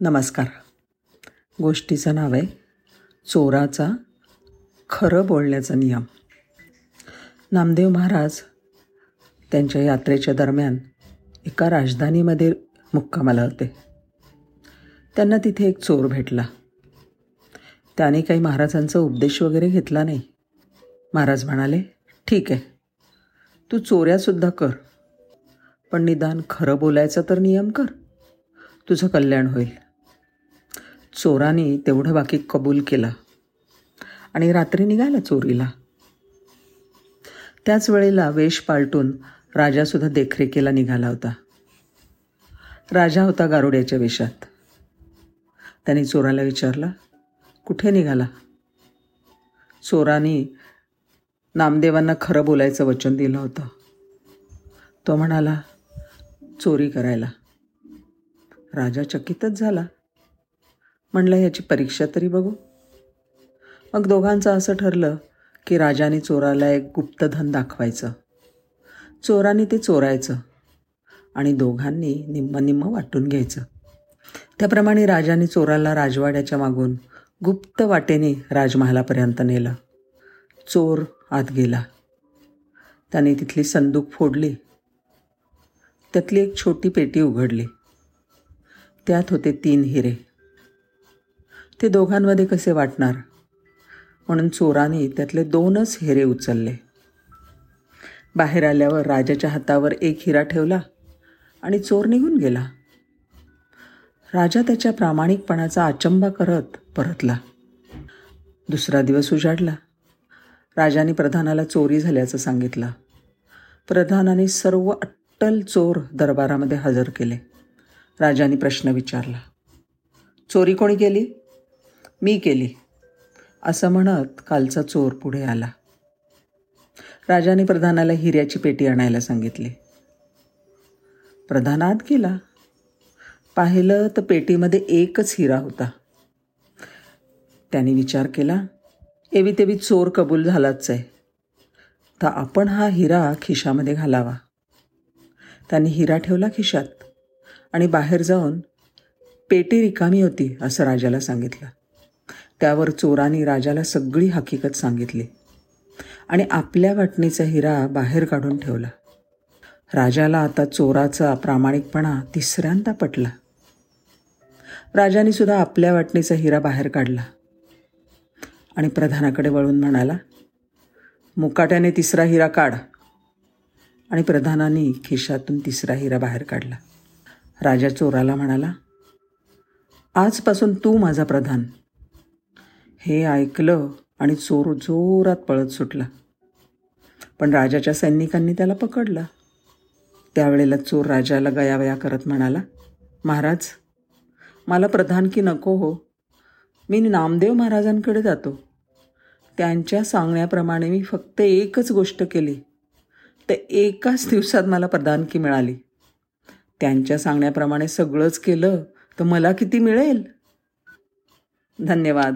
नमस्कार. गोष्टीचं नाव आहे चोराचा खरं बोलण्याचा नियम. नामदेव महाराज त्यांच्या यात्रेच्या दरम्यान एका राजधानीमध्ये मुक्कामाला होते. त्यांना तिथे एक चोर भेटला. त्याने काही महाराजांचा उपदेश वगैरे घेतला नाही. महाराज म्हणाले ठीक आहे तू चोऱ्यासुद्धा कर पण निदान खरं बोलायचं तर नियम कर. तुझं कल्याण होईल. चोराने तेवढं बाकी कबूल केला. आणि रात्री निघाला चोरीला. त्याच वेळेला वेश पालटून राजासुद्धा देखरेखीला निघाला होता. राजा होता गारुड्याच्या वेशात. त्याने चोराला विचारला कुठे निघाला? चोराने नामदेवांना खरं बोलायचं वचन दिलं होतं. तो म्हणाला चोरी करायला. राजा चकितच झाला. म्हणलं ह्याची परीक्षा तरी बघू. मग दोघांचं असं ठरलं की राजाने चोराला एक गुप्तधन दाखवायचं. चोराने ते चोरायचं आणि दोघांनी निम्म निम्म वाटून घ्यायचं. त्याप्रमाणे राजाने चोराला राजवाड्याच्या मागून गुप्त वाटेने राजमहालापर्यंत नेलं. चोर आत गेला. त्याने तिथली संदूक फोडली. त्यातली एक छोटी पेटी उघडली. त्यात होते तीन हिरे. ते दोघांमध्ये कसे वाटणार? म्हणून चोराने त्यातले दोनच हिरे उचलले. बाहेर आल्यावर राजाच्या हातावर एक हिरा ठेवला आणि चोर निघून गेला. राजा त्याच्या प्रामाणिकपणाचा आचंबा करत परतला. दुसरा दिवस उजाडला. राजाने प्रधानाला चोरी झाल्याचं सांगितलं. प्रधानाने सर्व अट्टल चोर दरबारामध्ये हजर केले. राजाने प्रश्न विचारला चोरी कोणी केली? मी केली. असं म्हणत कालचा चोर पुढे आला. राजाने प्रधानाला हिऱ्याची पेटी आणायला सांगितली. प्रधान आत गेला. पाहिलं तर पेटीमध्ये एकच हिरा होता. त्याने विचार केला एवी तेवी चोर कबूल झालाच आहे. तर आपण हा हिरा खिशामध्ये घालावा. त्याने हिरा ठेवला खिशात आणि बाहेर जाऊन पेटी रिकामी होती असं राजाला सांगितलं. त्यावर चोराने राजाला सगळी हकीकत सांगितली. आणि आपल्या वाटणीचा हिरा बाहेर काढून ठेवला. राजाला आता चोराचा प्रामाणिकपणा तिसऱ्यांदा पटला. राजाने सुद्धा आपल्या वाटणीचा हिरा बाहेर काढला. आणि प्रधानाकडे वळून म्हणाला मुकाट्याने तिसरा हिरा काढ. आणि प्रधानाने खिशातून तिसरा हिरा बाहेर काढला. राजा चोराला म्हणाला आजपासून तू माझा प्रधान. हे ऐकलं आणि चोर जोरात पळत सुटला. पण राजाच्या सैनिकांनी त्याला पकडलं. त्यावेळेला चोर राजाला गयावया करत म्हणाला महाराज मला प्रधान की नको हो? मी नामदेव महाराजांकडे जातो. त्यांच्या सांगण्याप्रमाणे मी फक्त एकच गोष्ट केली. तर एकाच दिवसात मला प्रधानकी मिळाली. त्यांच्या सांगण्याप्रमाणे सगळंच केलं तर मला किती मिळेल? धन्यवाद.